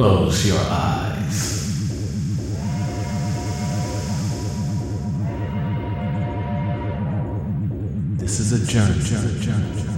Close your eyes. This is a journey.